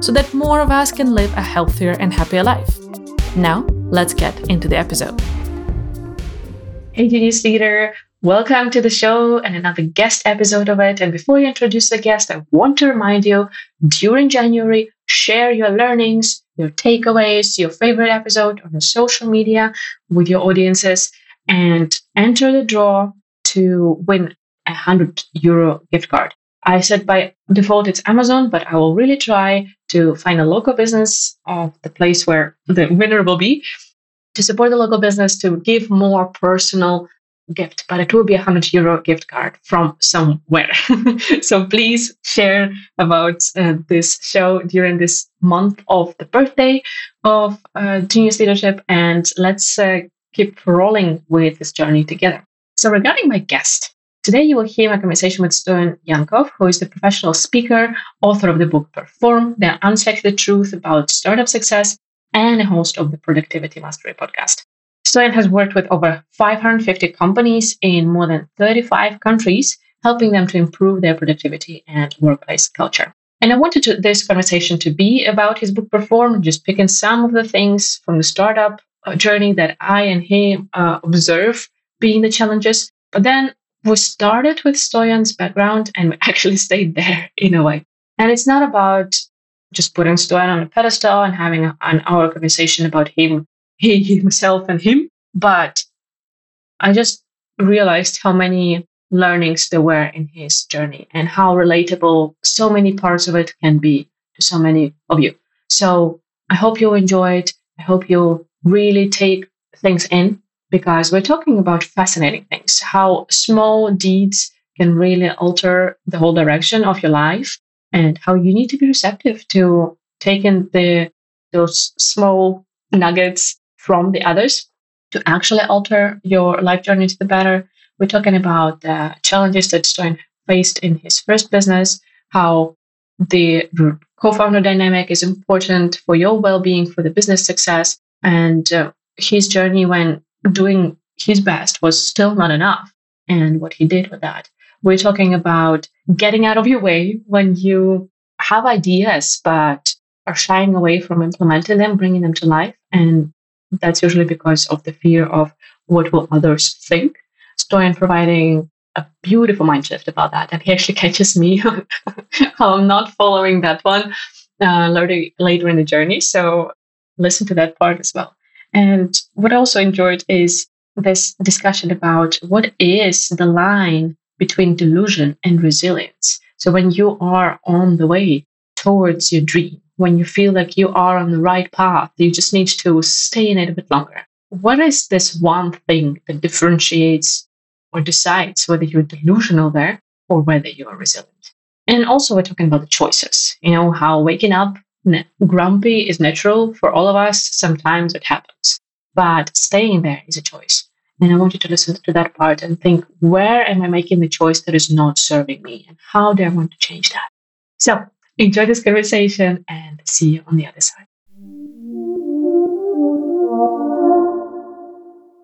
so that more of us can live a healthier and happier life. Now, let's get into the episode. Hey, Genius Leader. Welcome to the show and another guest episode of it. And before you introduce the guest, I want to remind you during January, share your learnings, your takeaways, your favorite episode on the social media with your audiences and enter the draw to win a 100 euro gift card. I said by default it's Amazon, but I will really try to find a local business of the place where the winner will be to support the local business to give more personal gift, but it will be a 100 euro gift card from somewhere. so please share about uh, this show during this month of the birthday of uh, Genius Leadership and let's uh, keep rolling with this journey together. So regarding my guest, Today, you will hear my conversation with Stoyan Yankov, who is the professional speaker, author of the book Perform, The Unsexy Truth About Startup Success, and a host of the Productivity Mastery podcast. Stoyan has worked with over 550 companies in more than 35 countries, helping them to improve their productivity and workplace culture. And I wanted to, this conversation to be about his book Perform, just picking some of the things from the startup uh, journey that I and him uh, observe being the challenges, but then we started with Stoyan's background and we actually stayed there in a way. And it's not about just putting Stoyan on a pedestal and having a, an hour conversation about him, he, himself, and him. But I just realized how many learnings there were in his journey and how relatable so many parts of it can be to so many of you. So I hope you enjoy it. I hope you really take things in because we're talking about fascinating things, how small deeds can really alter the whole direction of your life and how you need to be receptive to taking the those small nuggets from the others to actually alter your life journey to the better. We're talking about the challenges that Stoyan faced in his first business, how the co-founder dynamic is important for your well-being, for the business success, and uh, his journey when doing his best was still not enough and what he did with that. We're talking about getting out of your way when you have ideas but are shying away from implementing them, bringing them to life. And that's usually because of the fear of what will others think. Stoyan providing a beautiful mind shift about that. And he actually catches me I'm not following that one uh, later, later in the journey. So listen to that part as well. And what I also enjoyed is this discussion about what is the line between delusion and resilience. So when you are on the way towards your dream, when you feel like you are on the right path, you just need to stay in it a bit longer. What is this one thing that differentiates or decides whether you're delusional there or whether you are resilient? And also, we're talking about the choices. You know, how waking up grumpy is natural for all of us. Sometimes it happens, but staying there is a choice. And I want you to listen to that part and think, where am I making the choice that is not serving me? And how do I want to change that? So enjoy this conversation and see you on the other side.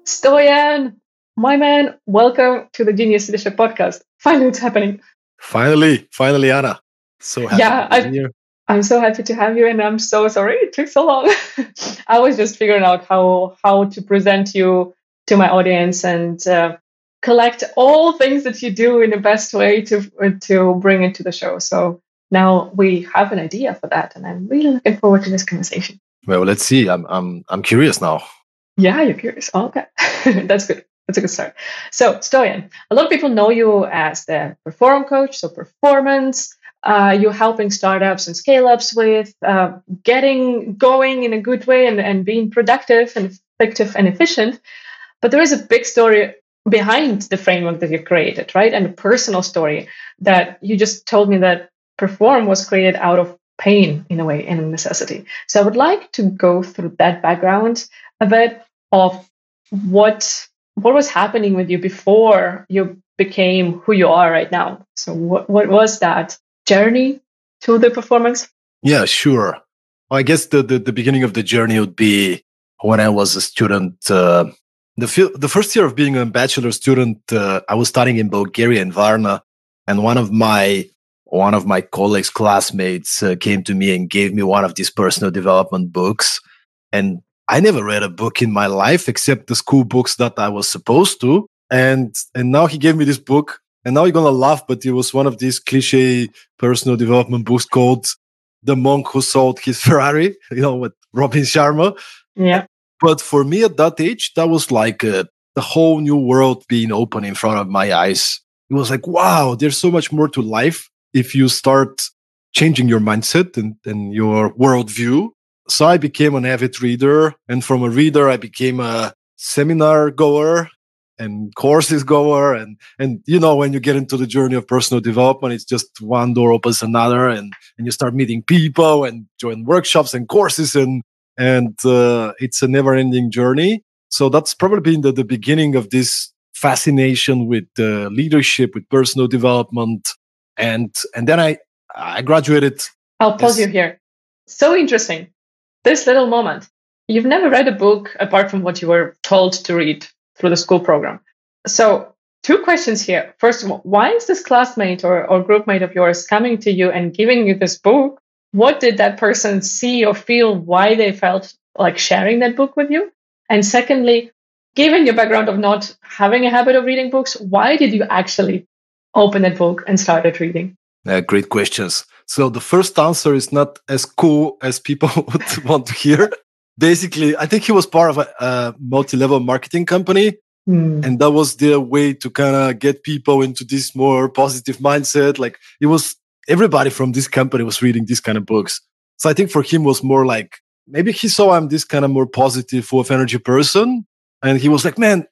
Stoyan, my man, welcome to the Genius Leadership Podcast. Finally, it's happening. Finally, finally, Anna. So happy yeah, to be here. I'm so happy to have you, and I'm so sorry it took so long. I was just figuring out how how to present you to my audience and uh, collect all things that you do in the best way to to bring into the show. So now we have an idea for that, and I'm really looking forward to this conversation. Well, let's see. I'm I'm I'm curious now. Yeah, you're curious. Oh, okay, that's good. That's a good start. So, Stoyan, a lot of people know you as the perform coach, so performance uh, you're helping startups and scale ups with uh, getting going in a good way and, and being productive and effective and efficient. But there is a big story behind the framework that you've created, right? And a personal story that you just told me that Perform was created out of pain in a way and necessity. So I would like to go through that background a bit of what what was happening with you before you became who you are right now. So what what was that journey to the performance? Yeah, sure. I guess the, the, the beginning of the journey would be when I was a student. Uh, the the first year of being a bachelor student, uh, I was studying in Bulgaria in Varna, and one of my one of my colleagues, classmates, uh, came to me and gave me one of these personal development books. And I never read a book in my life except the school books that I was supposed to. And and now he gave me this book, and now you're gonna laugh, but it was one of these cliche personal development books called "The Monk Who Sold His Ferrari," you know, with Robin Sharma. Yeah. But for me at that age, that was like uh, the whole new world being open in front of my eyes. It was like, wow, there's so much more to life if you start changing your mindset and, and your worldview. So I became an avid reader. And from a reader, I became a seminar goer and courses goer. And, and, you know, when you get into the journey of personal development, it's just one door opens another and, and you start meeting people and join workshops and courses and, and uh, it's a never ending journey. So that's probably been the, the beginning of this fascination with uh, leadership, with personal development, and and then I I graduated. I'll pause you here. So interesting. This little moment. You've never read a book apart from what you were told to read through the school program. So two questions here. First of all, why is this classmate or, or groupmate of yours coming to you and giving you this book? What did that person see or feel? Why they felt like sharing that book with you? And secondly, given your background of not having a habit of reading books, why did you actually open that book and started reading? Uh, great questions. So the first answer is not as cool as people would want to hear. Basically, I think he was part of a, a multi-level marketing company. Mm. And that was their way to kind of get people into this more positive mindset. Like it was everybody from this company was reading these kind of books. So I think for him was more like maybe he saw I'm this kind of more positive, full of energy person. And he was like, man,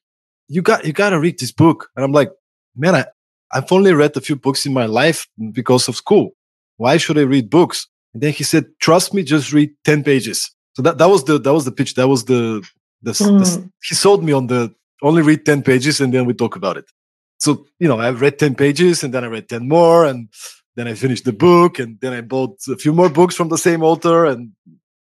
you got, you got to read this book. And I'm like, man, I, I've only read a few books in my life because of school. Why should I read books? And then he said, trust me, just read 10 pages. So that, that was the, that was the pitch. That was the, the, mm. the, he sold me on the only read 10 pages and then we talk about it. So, you know, I read 10 pages and then I read 10 more and then I finished the book and then I bought a few more books from the same author and,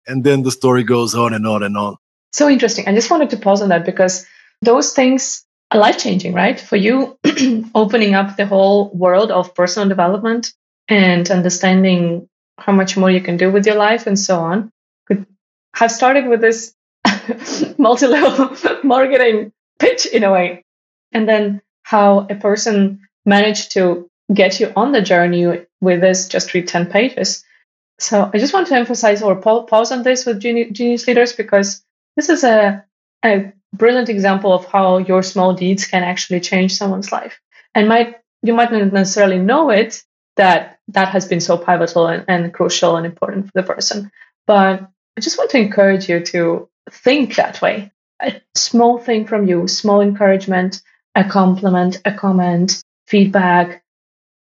and then the story goes on and on and on. So interesting. I just wanted to pause on that because those things are life changing, right? For you, opening up the whole world of personal development and understanding how much more you can do with your life and so on. Could have started with this multi level marketing pitch in a way. And then how a person managed to get you on the journey with this just read 10 pages. So I just want to emphasize or pause on this with genius leaders because this is a, a brilliant example of how your small deeds can actually change someone's life. And might you might not necessarily know it that that has been so pivotal and, and crucial and important for the person. But I just want to encourage you to think that way. A small thing from you, small encouragement, a compliment, a comment, feedback,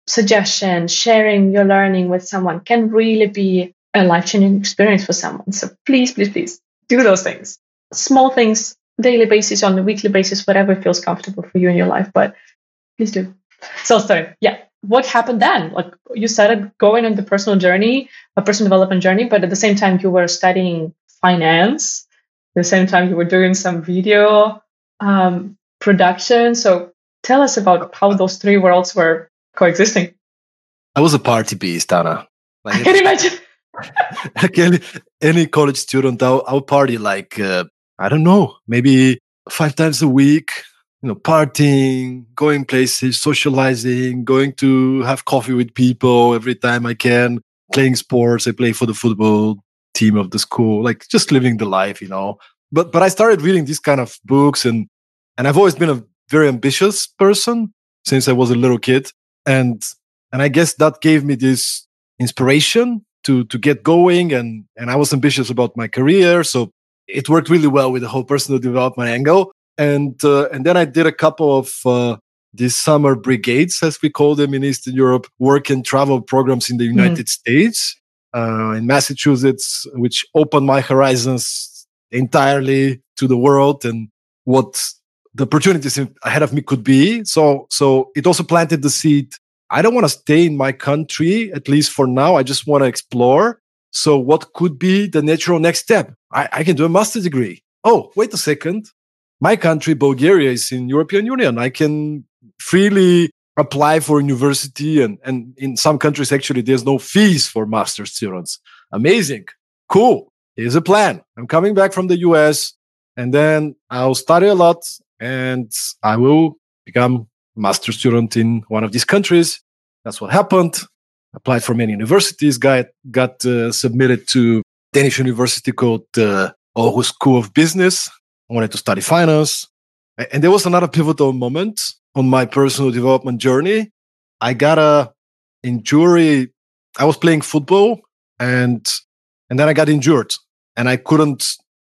suggestion, sharing your learning with someone can really be a life changing experience for someone. So please, please, please do those things. Small things daily basis, on a weekly basis, whatever feels comfortable for you in your life. But please do. So sorry. Yeah. What happened then? Like you started going on the personal journey, a personal development journey, but at the same time you were studying finance. At the same time you were doing some video um, production. So tell us about how those three worlds were coexisting. I was a party beast, Anna. Like, I can imagine. like any, any college student, I'll, I'll party like uh, I don't know, maybe five times a week, you know, partying, going places, socializing, going to have coffee with people every time I can, playing sports. I play for the football team of the school, like just living the life, you know. But but I started reading these kind of books and and I've always been a very ambitious person since I was a little kid. And and I guess that gave me this inspiration to to get going and and I was ambitious about my career. So it worked really well with the whole personal development angle. And uh, and then I did a couple of uh, these summer brigades, as we call them in Eastern Europe, work and travel programs in the hmm. United mm. States. uh, in Massachusetts, which opened my horizons entirely to the world and what the opportunities ahead of me could be. So, so it also planted the seed. I don't want to stay in my country, at least for now. I just want to explore. So, what could be the natural next step? I, I can do a master's degree. Oh, wait a second. My country, Bulgaria, is in European Union. I can freely apply for university and, and in some countries actually there's no fees for master students. Amazing. Cool. Here's a plan. I'm coming back from the us and then i'll study a lot and i will become master student in one of these countries. That's what happened. Applied for many universities got got uh, submitted to danish university called uh, Aarhus School of Business. I wanted to study finance. And there was another pivotal moment on my personal development journey. I got a injury. I was playing football and and then I got injured and I couldn't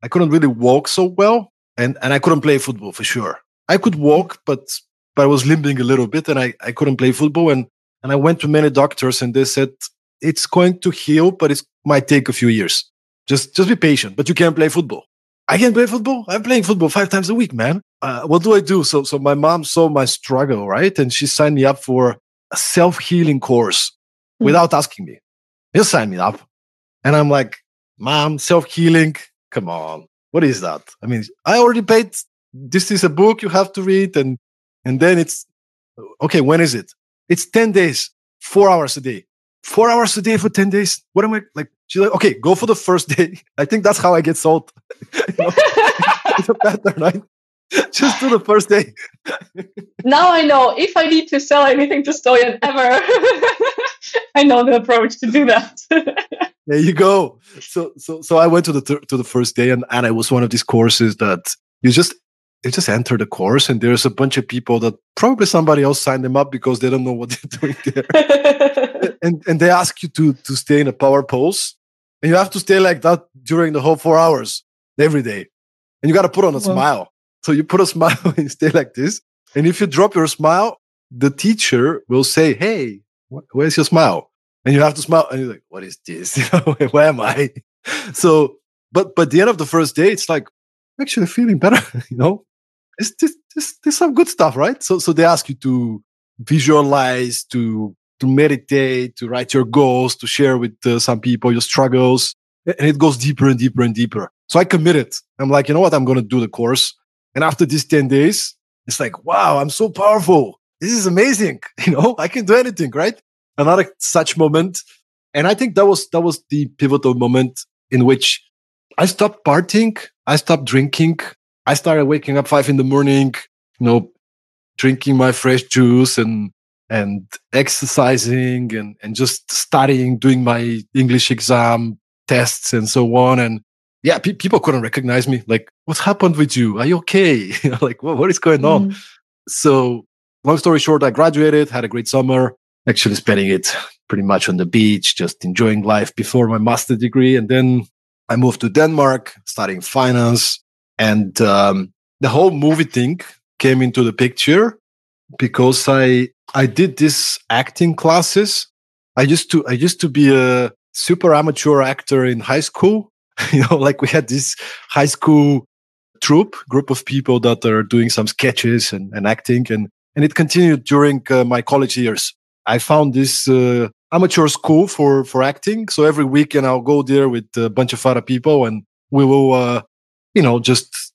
I couldn't really walk so well and and I couldn't play football for sure. I could walk but but I was limping a little bit and I, I couldn't play football and and I went to many doctors and they said it's going to heal but it might take a few years. Just just be patient, but you can't play football. I can play football. I'm playing football five times a week, man. Uh, what do I do? So, so my mom saw my struggle, right? And she signed me up for a self healing course mm-hmm. without asking me. Just sign me up. And I'm like, mom, self healing. Come on. What is that? I mean, I already paid. This is a book you have to read. And, and then it's okay. When is it? It's 10 days, four hours a day four hours a day for 10 days. What am I like? She's like, okay, go for the first day. I think that's how I get sold. it's a pattern, right? Just do the first day. now I know if I need to sell anything to Stoyan ever, I know the approach to do that. there you go. So, so, so I went to the to the first day, and and it was one of these courses that you just they just enter the course and there's a bunch of people that probably somebody else signed them up because they don't know what they're doing there. And and they ask you to to stay in a power pose and you have to stay like that during the whole four hours every day. And you got to put on a smile. So you put a smile and stay like this. And if you drop your smile the teacher will say hey where's your smile? And you have to smile and you're like what is this? Where am i? So but but the end of the first day it's like actually feeling better you know it's this, some good stuff, right? So, so they ask you to visualize, to to meditate, to write your goals, to share with uh, some people your struggles, and it goes deeper and deeper and deeper. So I committed. I'm like, you know what? I'm to do the course. And after these 10 days, it's like, wow, I'm so powerful. This is amazing. You know, I can do anything, right? Another such moment. And I think that was, that was the pivotal moment in which I stopped partying. I stopped drinking. I started waking up five in the morning, you know, drinking my fresh juice and and exercising and and just studying, doing my English exam tests and so on. And yeah, pe- people couldn't recognize me. Like, what's happened with you? Are you okay? like, what, what is going on? Mm. So, long story short, I graduated, had a great summer, actually spending it pretty much on the beach, just enjoying life before my master degree. And then I moved to Denmark, studying finance. And um, the whole movie thing came into the picture because I I did this acting classes. I used to I used to be a super amateur actor in high school. you know, like we had this high school troupe group of people that are doing some sketches and, and acting and and it continued during uh, my college years. I found this uh, amateur school for for acting. So every weekend I'll go there with a bunch of other people and we will uh, you know, just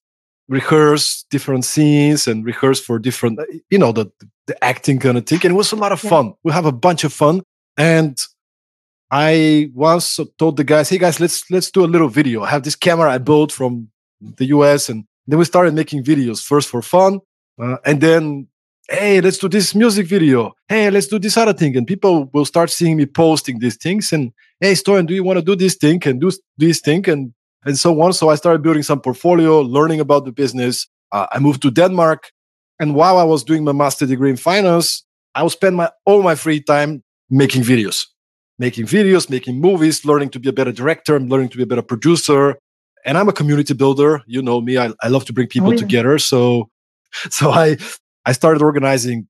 rehearse different scenes and rehearse for different, you know, the, the acting kind of thing. And it was a lot of fun. We have a bunch of fun. And I once told the guys, hey guys, let's let's do a little video. I have this camera I built from the US and then we started making videos first for fun. Uh, and then, hey, let's do this music video. Hey, let's do this other thing. And people will start seeing me posting these things. And hey, Stoyan, do you want to do this thing and do this thing? And and so on. So I started building some portfolio, learning about the business. Uh, I moved to Denmark. And while I was doing my master degree in finance, I would spend my all my free time making videos, making videos, making movies, learning to be a better director, I'm learning to be a better producer. And I'm a community builder. You know me. I, I love to bring people oh, yeah. together. So so I I started organizing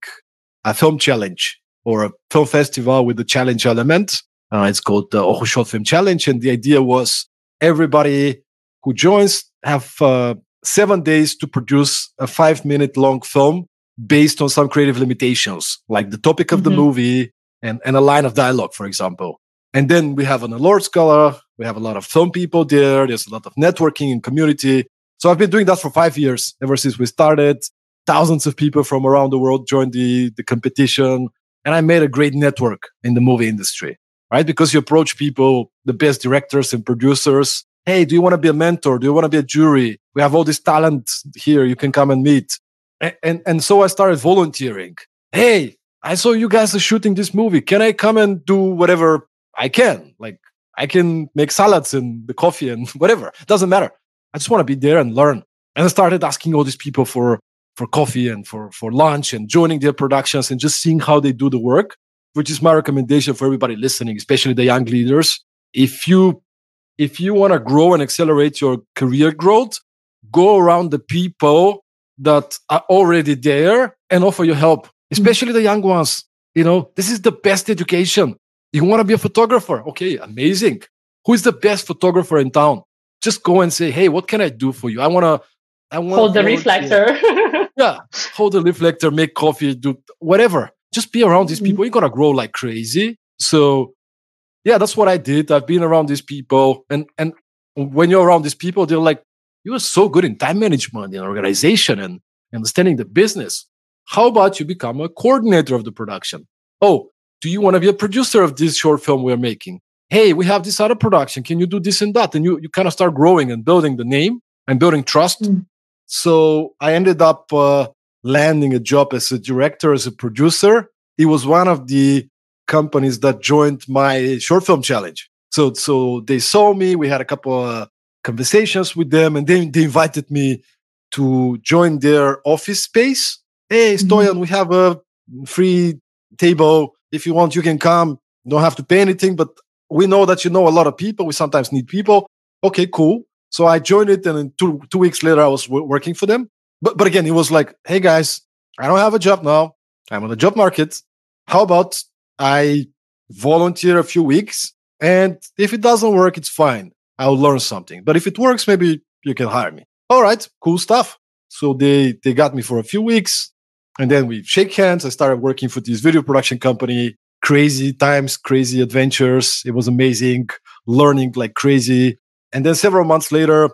a film challenge or a film festival with the challenge element. Uh, it's called the Ojo Short Film Challenge. And the idea was everybody who joins have uh, seven days to produce a five minute long film based on some creative limitations, like the topic of mm-hmm. the movie and, and a line of dialogue, for example. And then we have an award scholar. We have a lot of film people there. There's a lot of networking and community. So I've been doing that for five years, ever since we started. Thousands of people from around the world joined the, the competition. And I made a great network in the movie industry, right? Because you approach people, the best directors and producers. Hey, do you want to be a mentor? Do you want to be a jury? We have all this talent here. You can come and meet. And, and, and so I started volunteering. Hey, I saw you guys are shooting this movie. Can I come and do whatever I can? Like, I can make salads and the coffee and whatever. Doesn't matter. I just want to be there and learn. And I started asking all these people for, for coffee and for, for lunch and joining their productions and just seeing how they do the work, which is my recommendation for everybody listening, especially the young leaders. If you, if you want to grow and accelerate your career growth, go around the people that are already there and offer your help, mm. especially the young ones. You know, this is the best education. You want to be a photographer? Okay, amazing. Who is the best photographer in town? Just go and say, hey, what can I do for you? I want to. I want hold the reflector. yeah, hold the reflector, make coffee, do whatever. Just be around these people. You're gonna grow like crazy. So, yeah, that's what I did. I've been around these people, and and when you're around these people, they're like, you are so good in time management and organization and understanding the business. How about you become a coordinator of the production? Oh, do you want to be a producer of this short film we're making? Hey, we have this other production. Can you do this and that? And you, you kind of start growing and building the name and building trust. Mm. So I ended up uh, landing a job as a director, as a producer. It was one of the companies that joined my short film challenge. So, so they saw me. We had a couple of conversations with them, and then they invited me to join their office space. Hey, mm-hmm. Stoyan, mm-hmm. we have a free table. If you want, you can come. You don't have to pay anything, but we know that you know a lot of people. We sometimes need people. Okay, cool. So I joined it, and two two weeks later, I was w- working for them. But but again, it was like, hey guys, I don't have a job now. I'm on the job market. How about I volunteer a few weeks, and if it doesn't work, it's fine. I'll learn something. But if it works, maybe you can hire me. All right, cool stuff. So they they got me for a few weeks, and then we shake hands. I started working for this video production company. Crazy times, crazy adventures. It was amazing, learning like crazy. And then several months later,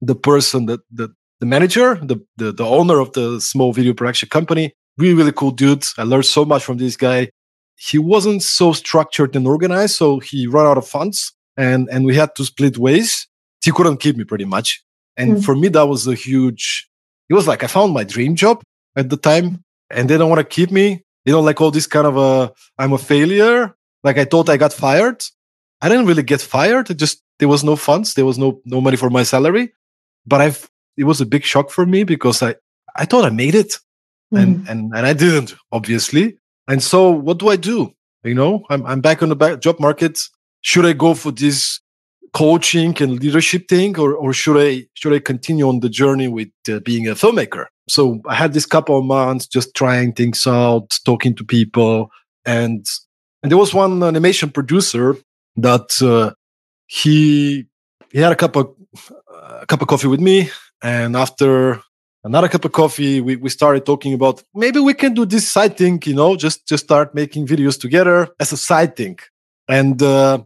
the person that the the manager, the, the the owner of the small video production company, really really cool dude. I learned so much from this guy. He wasn't so structured and organized, so he ran out of funds and and we had to split ways. He couldn't keep me pretty much, and mm. for me that was a huge. It was like I found my dream job at the time, and they don't want to keep me. You know, like all this kind of a I'm a failure. Like I thought I got fired. I didn't really get fired. It just there was no funds. There was no no money for my salary. But I've it was a big shock for me because I I thought I made it, mm. and and and I didn't obviously. And so what do I do? You know, I'm I'm back on the back job market should I go for this coaching and leadership thing or, or should I should I continue on the journey with uh, being a filmmaker? So I had this couple of months just trying things out, talking to people and and there was one animation producer that uh, he he had a cup of a cup of coffee with me and after another cup of coffee we, we started talking about maybe we can do this side thing you know just just start making videos together as a side thing and uh,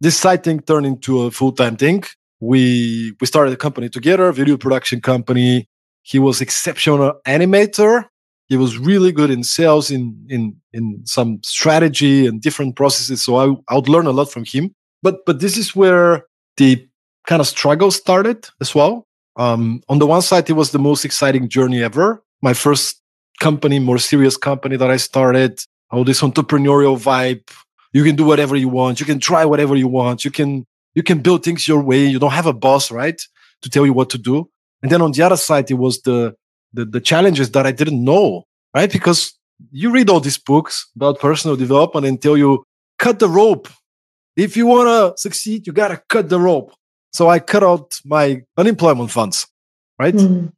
this side thing turned into a full-time thing. We we started a company together, video production company. He was exceptional animator. He was really good in sales, in in in some strategy and different processes. So I, I would learn a lot from him. But but this is where the kind of struggle started as well. Um, on the one side, it was the most exciting journey ever. My first company, more serious company that I started. All this entrepreneurial vibe, you can do whatever you want. You can try whatever you want. You can you can build things your way. You don't have a boss right to tell you what to do. And then on the other side it was the the, the challenges that i didn't know right? Because you read all these books about personal development and tell you cut the rope. If you want to succeed you got to cut the rope so i cut out my unemployment funds right mm.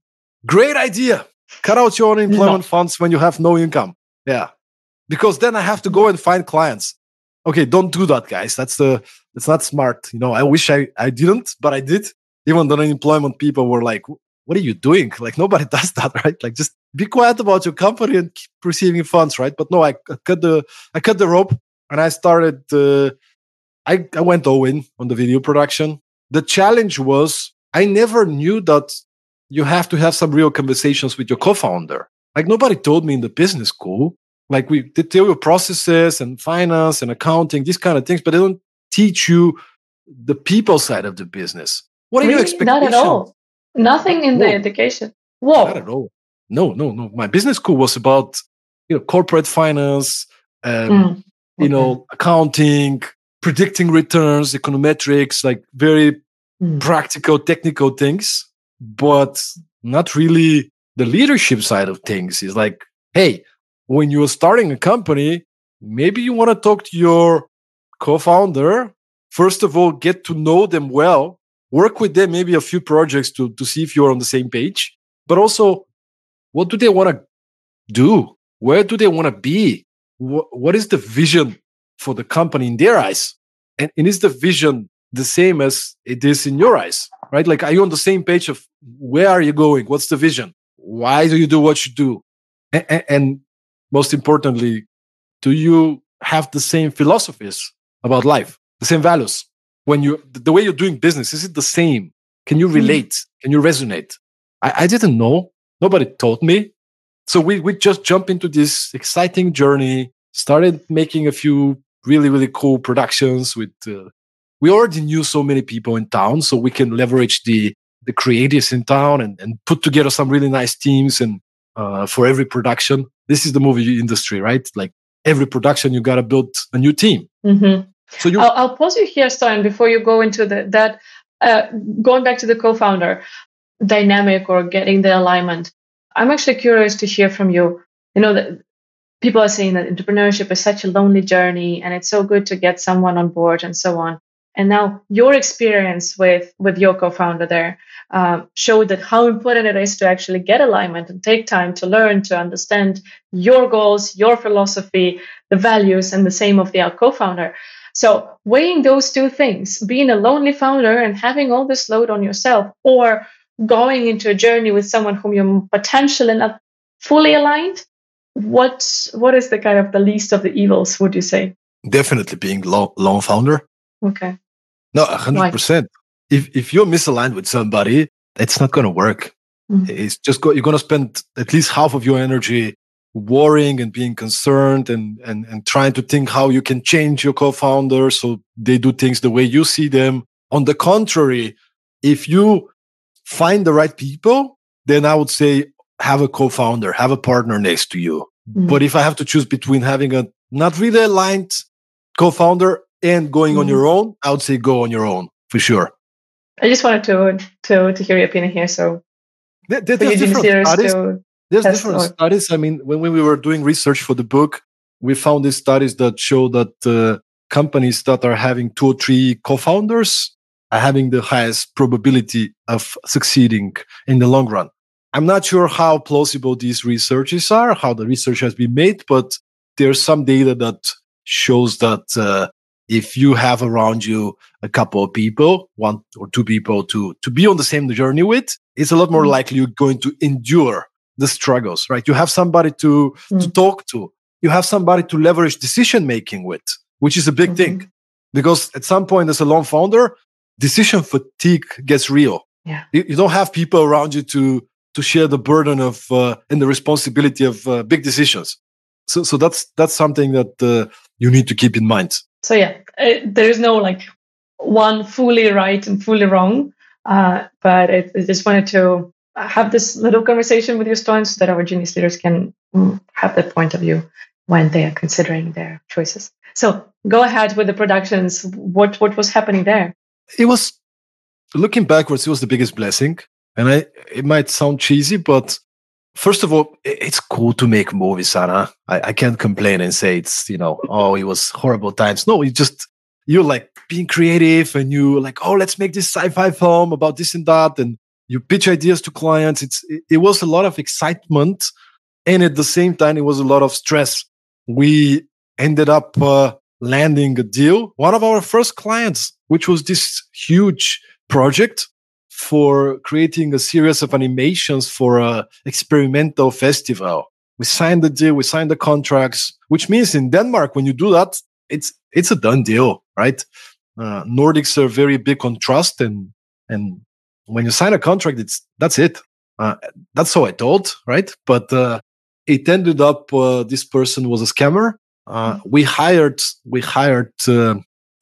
great idea cut out your unemployment funds when you have no income yeah because then i have to go and find clients okay, don't do that, guys. That's the it's not smart. You know, I wish I I didn't, but I did. Even the unemployment people were like, "What are you doing? Like nobody does that, right? Like just be quiet about your company and keep receiving funds, right?" But no, I, I cut the I cut the rope and I started. Uh, I I went all in on the video production. The challenge was I never knew that you have to have some real conversations with your co-founder. Like nobody told me in the business school like we detail your processes and finance and accounting, these kind of things, but they don't teach you the people side of the business. What are really? your expectations? Not at all. Nothing in no. the education. Whoa. Not at all. No, no, no. My business school was about you know corporate finance, um, mm. okay. you know accounting, predicting returns, econometrics, like very mm. practical, technical things, but not really the leadership side of things. Is like, hey, when you're starting a company, maybe you want to talk to your co-founder. First of all, get to know them well, work with them, maybe a few projects to, to see if you're on the same page. But also, what do they want to do? Where do they want to be? What, what is the vision for the company in their eyes? And, and is the vision the same as it is in your eyes? Right? Like, are you on the same page of where are you going? What's the vision? Why do you do what you do? And, and most importantly, do you have the same philosophies about life, the same values? When you, the way you're doing business, is it the same? Can you hmm. relate? Can you resonate? I, I didn't know. Nobody taught me. So we, we just jump into this exciting journey, started making a few really, really cool productions with, uh, we already knew so many people in town, so we can leverage the, the creatives in town and, and put together some really nice teams and uh, for every production this is the movie industry, right? Like every production, you got to build a new team. Mm-hmm. So you, I'll, I'll, pause you here, Stoyan, before you go into the, that. Uh, going back to the co-founder dynamic or getting the alignment, I'm actually curious to hear from you. You know that people are saying that entrepreneurship is such a lonely journey, and it's so good to get someone on board and so on. And now your experience with with your co-founder there uh, showed that how important it is to actually get alignment and take time to learn to understand your goals, your philosophy, the values, and the same of the co-founder. So weighing those two things, being a lonely founder and having all this load on yourself, or going into a journey with someone whom you're potentially not fully aligned, what what is the kind of the least of the evils? Would you say? Definitely being lone founder. Okay. No, hundred percent. If if you're misaligned with somebody, it's not going to work. Mm-hmm. It's just go, you're going to spend at least half of your energy worrying and being concerned and and and trying to think how you can change your co-founder so they do things the way you see them. On the contrary, if you find the right people, then I would say have a co-founder, have a partner next to you. Mm-hmm. But if I have to choose between having a not really aligned co-founder and going mm. on your own, I would say go on your own for sure. I just wanted to to to hear your opinion here. So there, there, there's different studies. There's different or... studies. I mean, when, when we were doing research for the book, we found these studies that show that uh, companies that are having two or three co-founders are having the highest probability of succeeding in the long run. I'm not sure how plausible these researches are, how the research has been made, but there's some data that shows that uh, if you have around you a couple of people, one or two people to, to be on the same journey with, it's a lot more mm. likely you're going to endure the struggles, right? You have somebody to, mm. to talk to. You have somebody to leverage decision making with, which is a big mm-hmm. thing. Because at some point as a lone founder, decision fatigue gets real. Yeah. You, you don't have people around you to, to share the burden of, uh, and the responsibility of uh, big decisions. So, so that's, that's something that uh, you need to keep in mind so yeah, uh, there is no like one fully right and fully wrong. Uh, but it, I just wanted to have this little conversation with your students so that our genius leaders can mm, have that point of view when they are considering their choices. So go ahead with the productions. What what was happening there? It was looking backwards. It was the biggest blessing, and I it might sound cheesy, but first of all, it's cool to make movies, Anna. I, I can't complain and say it's, you know, oh, it was horrible times. No, you just, you're like being creative and you like, oh, let's make this sci-fi film about this and that. And you pitch ideas to clients. It's, it, it was a lot of excitement. And at the same time, it was a lot of stress. We ended up uh, landing a deal. One of our first clients, which was this huge project for creating a series of animations for a experimental festival. We signed the deal, we signed the contracts, which means in Denmark, when you do that, it's it's a done deal, right? Uh, Nordics are very big on trust, and and when you sign a contract, it's that's it. Uh, that's how I told, right? But uh, it ended up uh, this person was a scammer. Uh, mm-hmm. we hired we hired uh,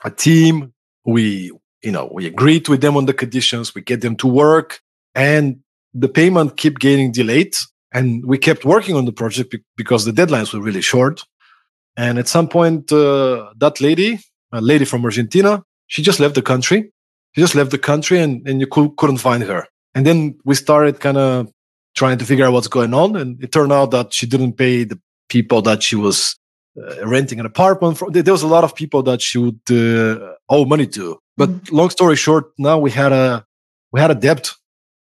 a team. We you know we agreed with them on the conditions. We get them to work, and the payment kept getting delayed. And we kept working on the project because the deadlines were really short. And at some point, uh, that lady, a lady from Argentina, she just left the country. She just left the country, and and you could, couldn't find her. And then we started kind of trying to figure out what's going on. And it turned out that she didn't pay the people that she was uh, renting an apartment from. There was a lot of people that she would uh, owe money to. But mm-hmm. long story short, now we had a we had a debt.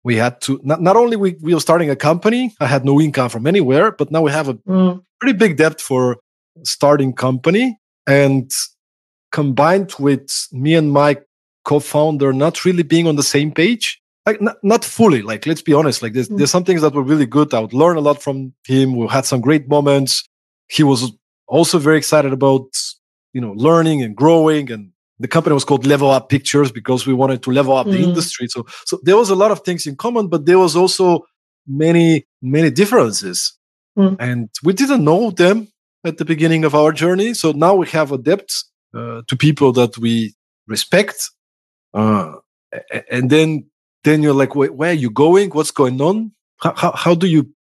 We had to not, not only we, we were starting a company. I had no income from anywhere, but now we have a mm. pretty big debt for starting company. And combined with me and my co-founder not really being on the same page, like not, not fully like let's be honest like there's, mm. there's some things that were really good i would learn a lot from him we had some great moments he was also very excited about you know learning and growing and the company was called level up pictures because we wanted to level up mm. the industry so so there was a lot of things in common but there was also many many differences mm. and we didn't know them at the beginning of our journey so now we have a depth uh, to people that we respect uh, and then then you're like, where are you going? What's going on? How, how, how do you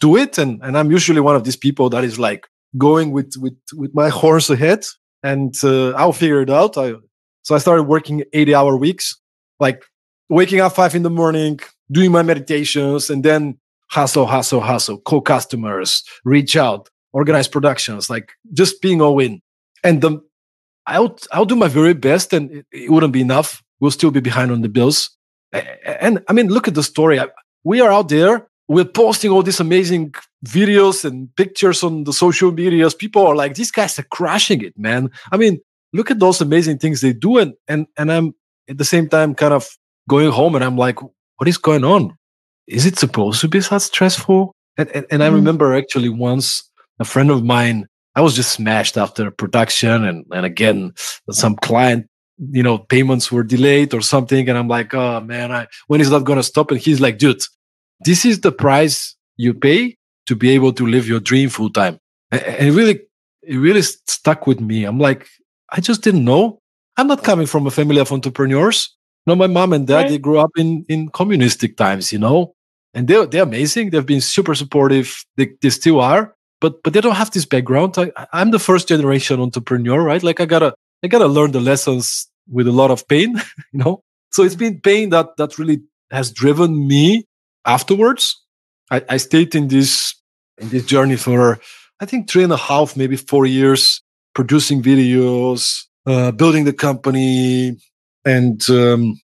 do it? And, and I'm usually one of these people that is like going with, with, with my horse ahead and uh, I'll figure it out. I, so I started working 80 hour weeks, like waking up five in the morning, doing my meditations and then hustle, hustle, hustle, call customers, reach out, organize productions, like just being all in. And the, I'll, I'll do my very best and it, it wouldn't be enough. We'll still be behind on the bills and I mean, look at the story. We are out there. We're posting all these amazing videos and pictures on the social medias. People are like, these guys are crushing it, man. I mean, look at those amazing things they do. And, and, and I'm at the same time kind of going home and I'm like, what is going on? Is it supposed to be such stressful? And, and, and I mm. remember actually once a friend of mine, I was just smashed after production. And, and again, some client you know payments were delayed or something and i'm like oh man I, when is that going to stop and he's like dude this is the price you pay to be able to live your dream full time and it really it really stuck with me i'm like i just didn't know. I'm not coming from a family of entrepreneurs. You know my mom and dad right. they grew up in in communistic times you know? And they're, they're amazing. They've been super supportive. They, they still are but but they don't have this background. I, i'm the first generation entrepreneur right? Like i gotta I gotta learn the lessons with a lot of pain, you know. So it's been pain that that really has driven me afterwards. I, I stayed in this in this journey for I think three and a half, maybe four years, producing videos, uh, building the company, and um,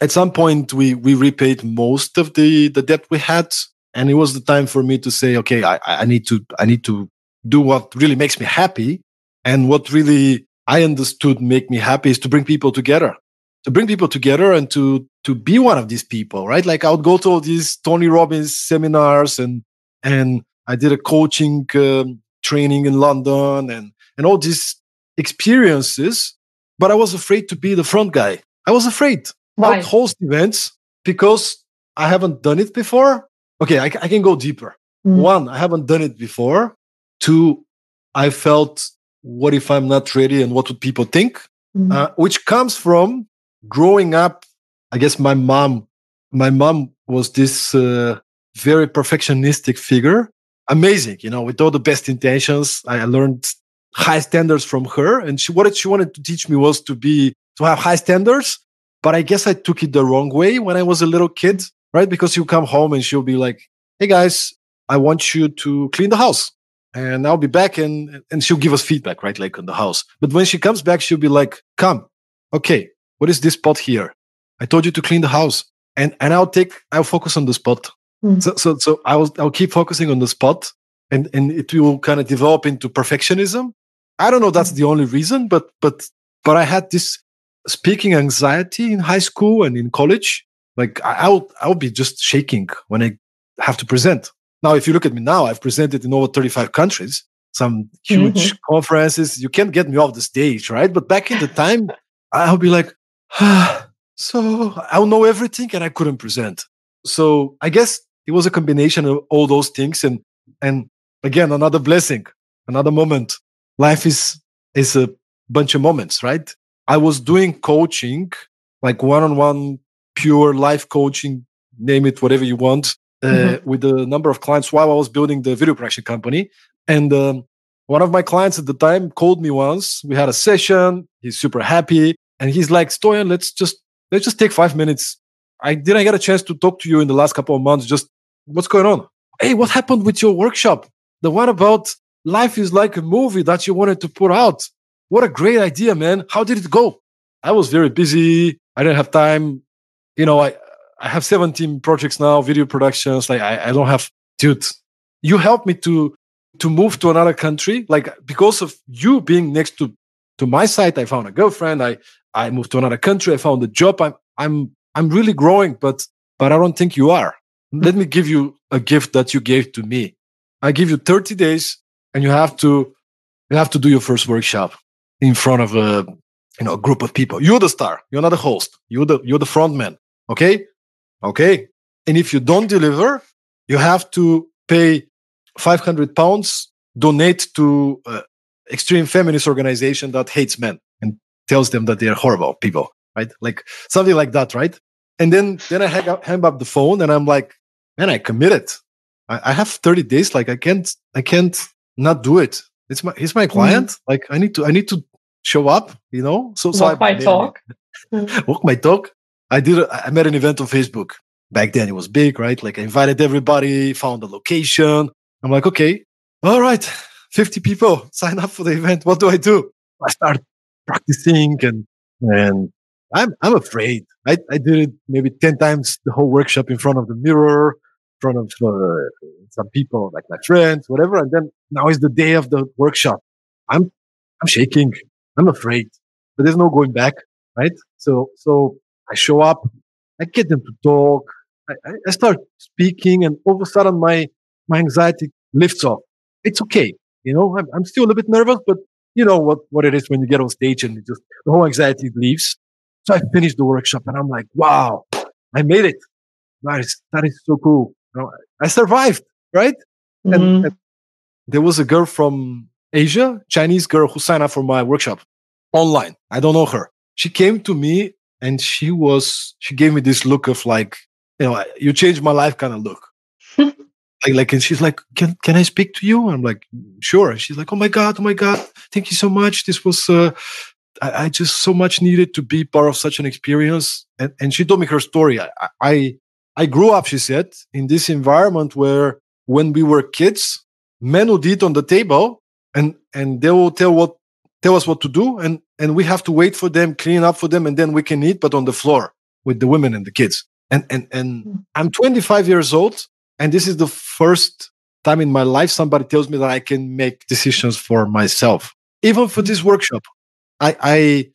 at some point we we repaid most of the the debt we had, and it was the time for me to say, okay, I, I need to I need to do what really makes me happy and what really I understood make me happy is to bring people together, to bring people together and to to be one of these people, right? Like I would go to all these Tony Robbins seminars and and I did a coaching um, training in London and and all these experiences, but I was afraid to be the front guy. I was afraid. Why? I'd host events because I haven't done it before. Okay, I, I can go deeper. Mm. One, I haven't done it before. Two, I felt what if I'm not ready and what would people think? Mm-hmm. Uh, which comes from growing up. I guess my mom, my mom was this uh, very perfectionistic figure. Amazing, you know, with all the best intentions. I learned high standards from her, and she what she wanted to teach me was to be to have high standards. But I guess I took it the wrong way when I was a little kid, right? Because you come home and she'll be like, "Hey guys, I want you to clean the house." and I'll be back and and she'll give us feedback, right? Like on the house. But when she comes back, she'll be like, come, okay, what is this spot here? I told you to clean the house. And and I'll take I'll focus on the spot. Mm. So so so I will I'll keep focusing on the spot and and it will kind of develop into perfectionism. I don't know that's the only reason, but but but I had this speaking anxiety in high school and in college. Like I, I would I would be just shaking when I have to present. Now, if you look at me now, I've presented in over 35 countries, some huge mm-hmm. conferences. You can't get me off the stage, right? But back in the time, I'll be like, ah, so I'll know everything and I couldn't present. So I guess it was a combination of all those things. And, and again, another blessing, another moment. Life is, is a bunch of moments, right? I was doing coaching, like one on one, pure life coaching, name it whatever you want, uh, mm-hmm. with a number of clients while I was building the video production company. And um, one of my clients at the time called me once. We had a session. He's super happy. And he's like, Stoyan, let's just let's just take five minutes. I didn't get a chance to talk to you in the last couple of months. Just what's going on? Hey, what happened with your workshop? The one about life is like a movie that you wanted to put out. What a great idea, man. How did it go? I was very busy. I didn't have time. You know, I, I have 17 projects now, video productions. Like I, I don't have, dude, you helped me to, to move to another country. Like because of you being next to, to my site, I found a girlfriend. I, I moved to another country. I found a job. I'm, I'm, I'm really growing, but, but I don't think you are. Let me give you a gift that you gave to me. I give you 30 days and you have to, you have to do your first workshop in front of a, you know, a group of people. You're the star. You're not the host. You're the, you're the front man. Okay. Okay. And if you don't deliver, you have to pay 500 pounds, donate to uh, extreme feminist organization that hates men and tells them that they're horrible people, right? Like something like that, right? And then then I hang up, hang up the phone and I'm like, man, I committed. I, I have 30 days. Like I can't I can't not do it. It's my he's my mm-hmm. client. Mm. Like I need to I need to show up, you know. So, so walk I, my talk. walk my talk. I did. I made an event on Facebook. Back then it was big, right? Like I invited everybody, found a location. I'm like, okay, all right, 50 people sign up for the event. What do I do? I start practicing and and I'm I'm afraid. I, I did it maybe ten times the whole workshop in front of the mirror, front of uh, some people like my friends, whatever. And then now is the day of the workshop. I'm I'm shaking. I'm afraid, but there's no going back, right? So so I show up. I get them to talk. I, I start speaking, and all of a sudden my my anxiety lifts off. It's okay, you know. I'm, I'm still a little bit nervous, but you know what, what it is when you get on stage and just the whole anxiety leaves. So I finished the workshop and I'm like, wow, I made it. That is, that is so cool. Know, I survived, right? Mm-hmm. And, and there was a girl from Asia, Chinese girl who signed up for my workshop online. I don't know her. She came to me and she was, she gave me this look of like, you know, you changed my life kind of look. like, like, and she's like, can, can I speak to you? I'm like, sure. And she's like, oh my God, oh my God, thank you so much. This was, uh, I, I, just so much needed to be part of such an experience. And, and she told me her story. I, I, I grew up, she said, in this environment where when we were kids, men would eat on the table and, and they will tell what, tell us what to do. And, and we have to wait for them, clean up for them, and then we can eat, but on the floor with the women and the kids. And, and, and hmm. I'm 25 years old and this is the first time in my life somebody tells me that I can make decisions for myself. Even for this workshop, I, I,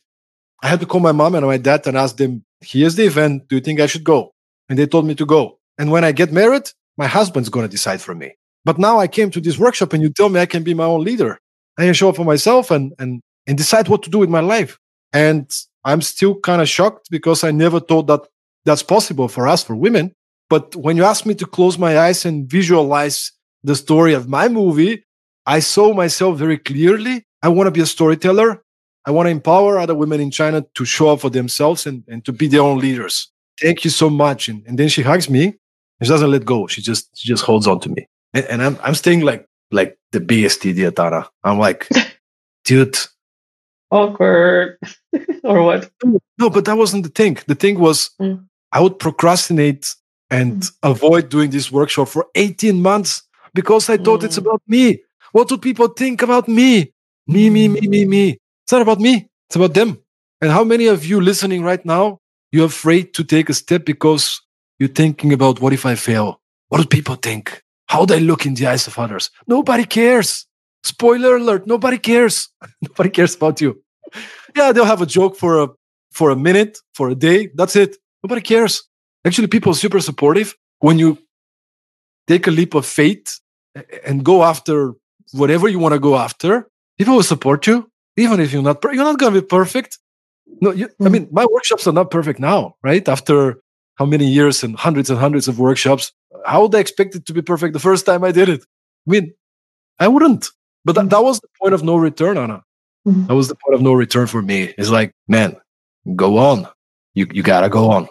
I had to call my mom and my dad and ask them, here's the event. Do you think I should go? And they told me to go. And when I get married, my husband's going to decide for me. But now I came to this workshop and you tell me I can be my own leader. I can show up for myself and, and, and decide what to do with my life. And I'm still kind of shocked because I never thought that that's possible for us, for women. But when you ask me to close my eyes and visualize the story of my movie, I saw myself very clearly. I want to be a storyteller. I want to empower other women in China to show up for themselves and, and to be their own leaders. Thank you so much. And, and then she hugs me. She doesn't let go. She just she just holds on to me. And, and I'm I'm staying like like the biggest idiot, Anna. I'm like, dude. Awkward. or what? No, but that wasn't the thing. The thing was mm. I would procrastinate and mm. avoid doing this workshop for 18 months because I thought mm. it's about me. What do people think about me? Me, me, me, me, me. It's not about me. It's about them. And how many of you listening right now, you're afraid to take a step because you're thinking about what if I fail? What do people think? How do I look in the eyes of others? Nobody cares. Spoiler alert, nobody cares. nobody cares about you. Yeah, they'll have a joke for a for a minute, for a day. That's it. Nobody cares. Actually, people are super supportive when you take a leap of faith and go after whatever you want to go after. People will support you, even if you're not you're not going to be perfect. No, you, I mean, my workshops are not perfect now, right? After how many years and hundreds and hundreds of workshops, how would I expect it to be perfect the first time I did it? I mean, I wouldn't. But that, that was the point of no return, Anna. Mm-hmm. That was the point of no return for me. It's like, man, go on. You you gotta go on.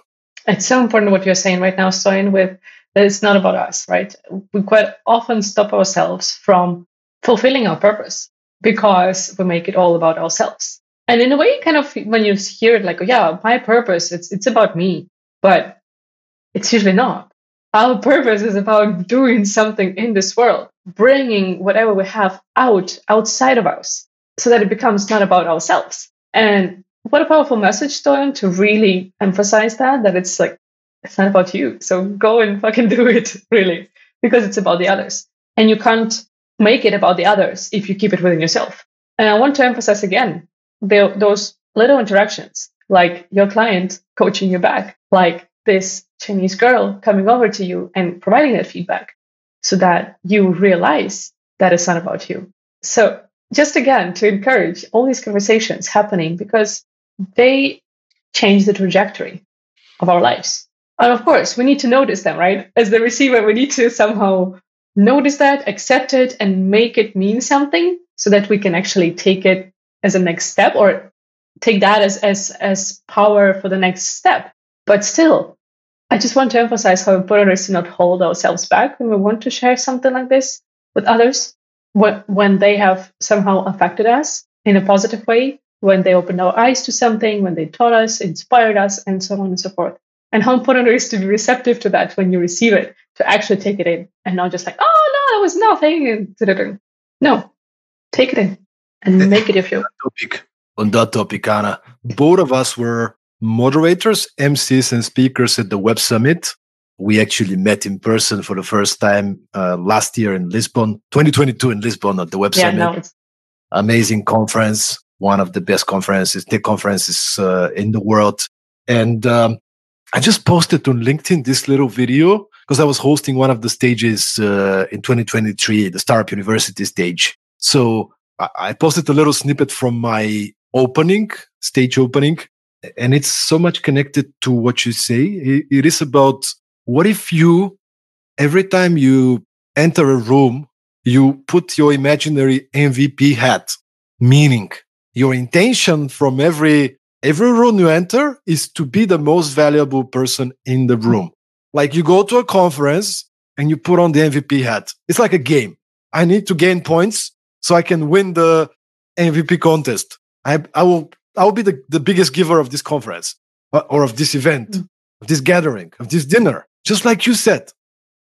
It's so important what you're saying right now, Stoyan, with that it's not about us, right? We quite often stop ourselves from fulfilling our purpose because we make it all about ourselves. And in a way, kind of when you hear it like, oh, yeah, my purpose, it's it's about me, but it's usually not. Our purpose is about doing something in this world, bringing whatever we have out outside of us so that it becomes not about ourselves. And what a powerful message, Stoyan, to really emphasize that, that it's like, it's not about you. So go and fucking do it, really, because it's about the others. And you can't make it about the others if you keep it within yourself. And I want to emphasize again the, those little interactions, like your client coaching you back, like this Chinese girl coming over to you and providing that feedback so that you realize that it's not about you. So just again to encourage all these conversations happening because they change the trajectory of our lives. And of course, we need to notice them, right? As the receiver, we need to somehow notice that, accept it, and make it mean something so that we can actually take it as a next step or take that as, as, as power for the next step. But still, I just want to emphasize how important it is to not hold ourselves back when we want to share something like this with others when they have somehow affected us in a positive way, when they opened our eyes to something, when they taught us, inspired us, and so on and so forth. And how important it is to be receptive to that when you receive it, to actually take it in and not just like, oh no, that was nothing. No, take it in make it your topic on that topic, Anna. Both of us were moderators, MCs, and speakers at the Web Summit we actually met in person for the first time uh, last year in Lisbon, 2022 in Lisbon at the Web yeah, Summit. No, Amazing conference, one of the best conferences, tech conferences uh, in the world. And um, I just posted on LinkedIn this little video because I was hosting one of the stages uh, in 2023, the Startup University stage. So I posted a little snippet from my opening, stage opening, and it's so much connected to what you say. it is about what if you, every time you enter a room, you put your imaginary MVP hat, meaning your intention from every every room you enter is to be the most valuable person in the room. Like you go to a conference and you put on the MVP hat. It's like a game. I need to gain points so I can win the MVP contest. I, I will I will be the, the biggest giver of this conference uh, or of this event, mm. of this gathering, of this dinner. Just like you said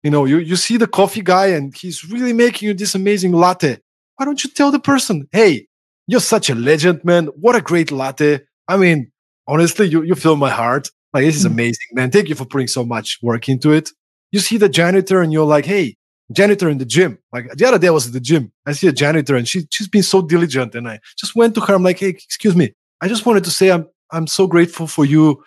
you know you, you see the coffee guy and he's really making you this amazing latte. Why don't you tell the person hey you're such a legend man. What a great latte. I mean honestly you, you fill my heart. Like this is mm. amazing man. Thank you for putting so much work into it. You see the janitor and you're like hey janitor in the gym like the other day I was at the gym i see a janitor and she, she's been so diligent and i just went to her i'm like hey excuse me i just wanted to say i'm i'm so grateful for you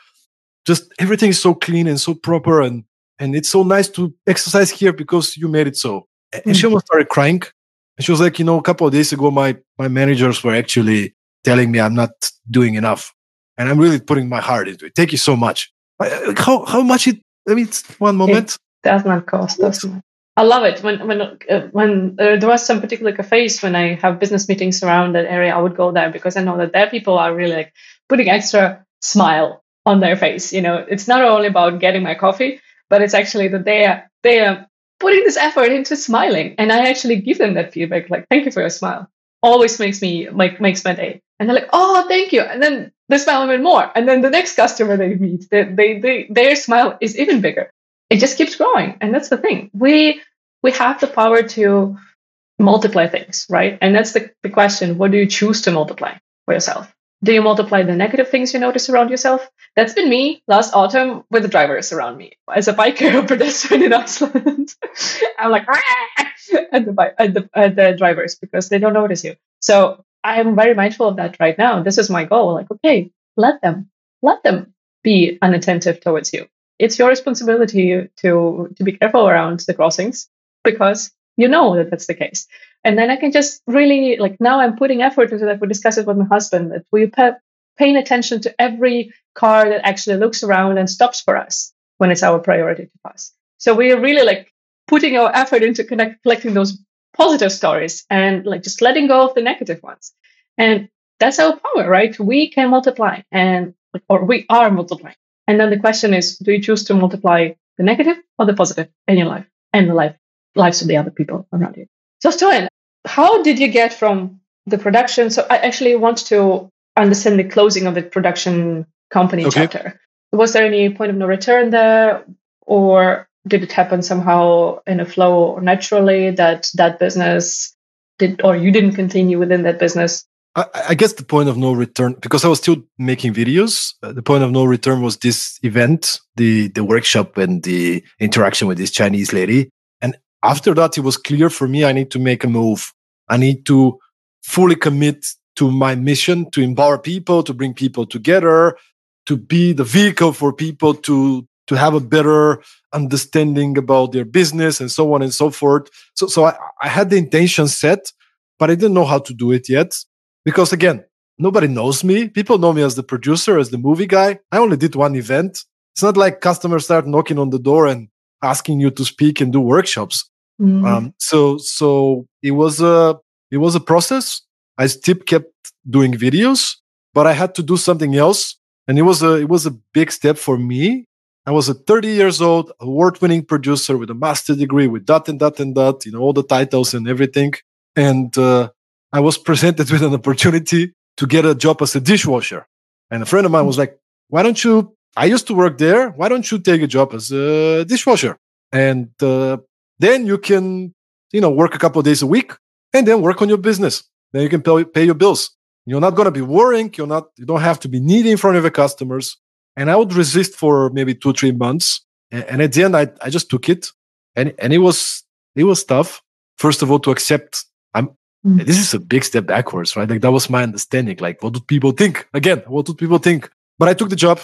just everything is so clean and so proper and and it's so nice to exercise here because you made it so. And mm-hmm. she almost started crying. And she was like, you know, a couple of days ago, my my managers were actually telling me I'm not doing enough, and I'm really putting my heart into it. Thank you so much. How how much it? I mean, it's one moment. It does not cost us much. I love it. When when uh, when uh, there was some particular cafes when I have business meetings around that area. I would go there because I know that there people are really like putting extra smile on their face. You know, it's not only about getting my coffee, but it's actually that they are they are putting this effort into smiling. And i actually give them that feedback like thank you for your smile. Always makes me like makes my day. And they're like oh thank you. And then they smile even more. And then the next customer they meet they, they, they their smile is even bigger it just keeps growing and that's the thing we we have the power to multiply things right and that's the, the question what do you choose to multiply for yourself Do you multiply the negative things you notice around yourself? That's been me last autumn with the drivers around me. As a biker or pedestrian in Iceland, I'm like ah! at the, at the at the drivers because they don't notice you. So I'm very mindful of that right now. This is my goal. Like, okay, let them, let them be unattentive towards you. It's your responsibility to to be careful around the crossings because you know that that's the case. And then I can just really like now I'm putting effort into that. We discuss it with my husband that we pay, paying attention to every car that actually looks around and stops for us when it's our priority to pass. So we are really like putting our effort into connect, collecting those positive stories and like just letting go of the negative ones. And that's our power, right? We can multiply and or we are multiplying. And then the question is, do you choose to multiply the negative or the positive in your life and the life lives of the other people around you? So Stoyan, how did you get from the production? So I actually want to understand the closing of the production company okay. chapter. Was there any point of no return there, or did it happen somehow in a flow or naturally that that business did, or you didn't continue within that business? I, I guess the point of no return, because I was still making videos. Uh, the point of no return was this event, the the workshop, and the interaction with this Chinese lady. And after that, it was clear for me I need to make a move. I need to fully commit to my mission to empower people, to bring people together, to be the vehicle for people to to have a better understanding about their business and so on and so forth. So so I, I had the intention set, but I didn't know how to do it yet. Because again, nobody knows me. People know me as the producer, as the movie guy. I only did one event. It's not like customers start knocking on the door and asking you to speak and do workshops. Mm. Um, so so it was a it was a process. I still kept doing videos, but I had to do something else. And it was a it was a big step for me. I was a 30 years old, award-winning producer with a master degree with that and that and that, you know, all the titles and everything. And uh, I was presented with an opportunity to get a job as a dishwasher. And a friend of mine was like, "Why don't you? I used to work there. Why don't you take a job as a dishwasher? And uh, then you can, you know, work a couple of days a week, and then work on your business. Then you can pay, pay your bills." You're not going to be worrying. You're not, you don't have to be needy in front of your customers. And I would resist for maybe two, three months. And at the end, I, I just took it. And, and it was, it was tough. First of all, to accept mm. this is a big step backwards, right? Like that was my understanding. Like, what do people think? Again, what do people think? But I took the job.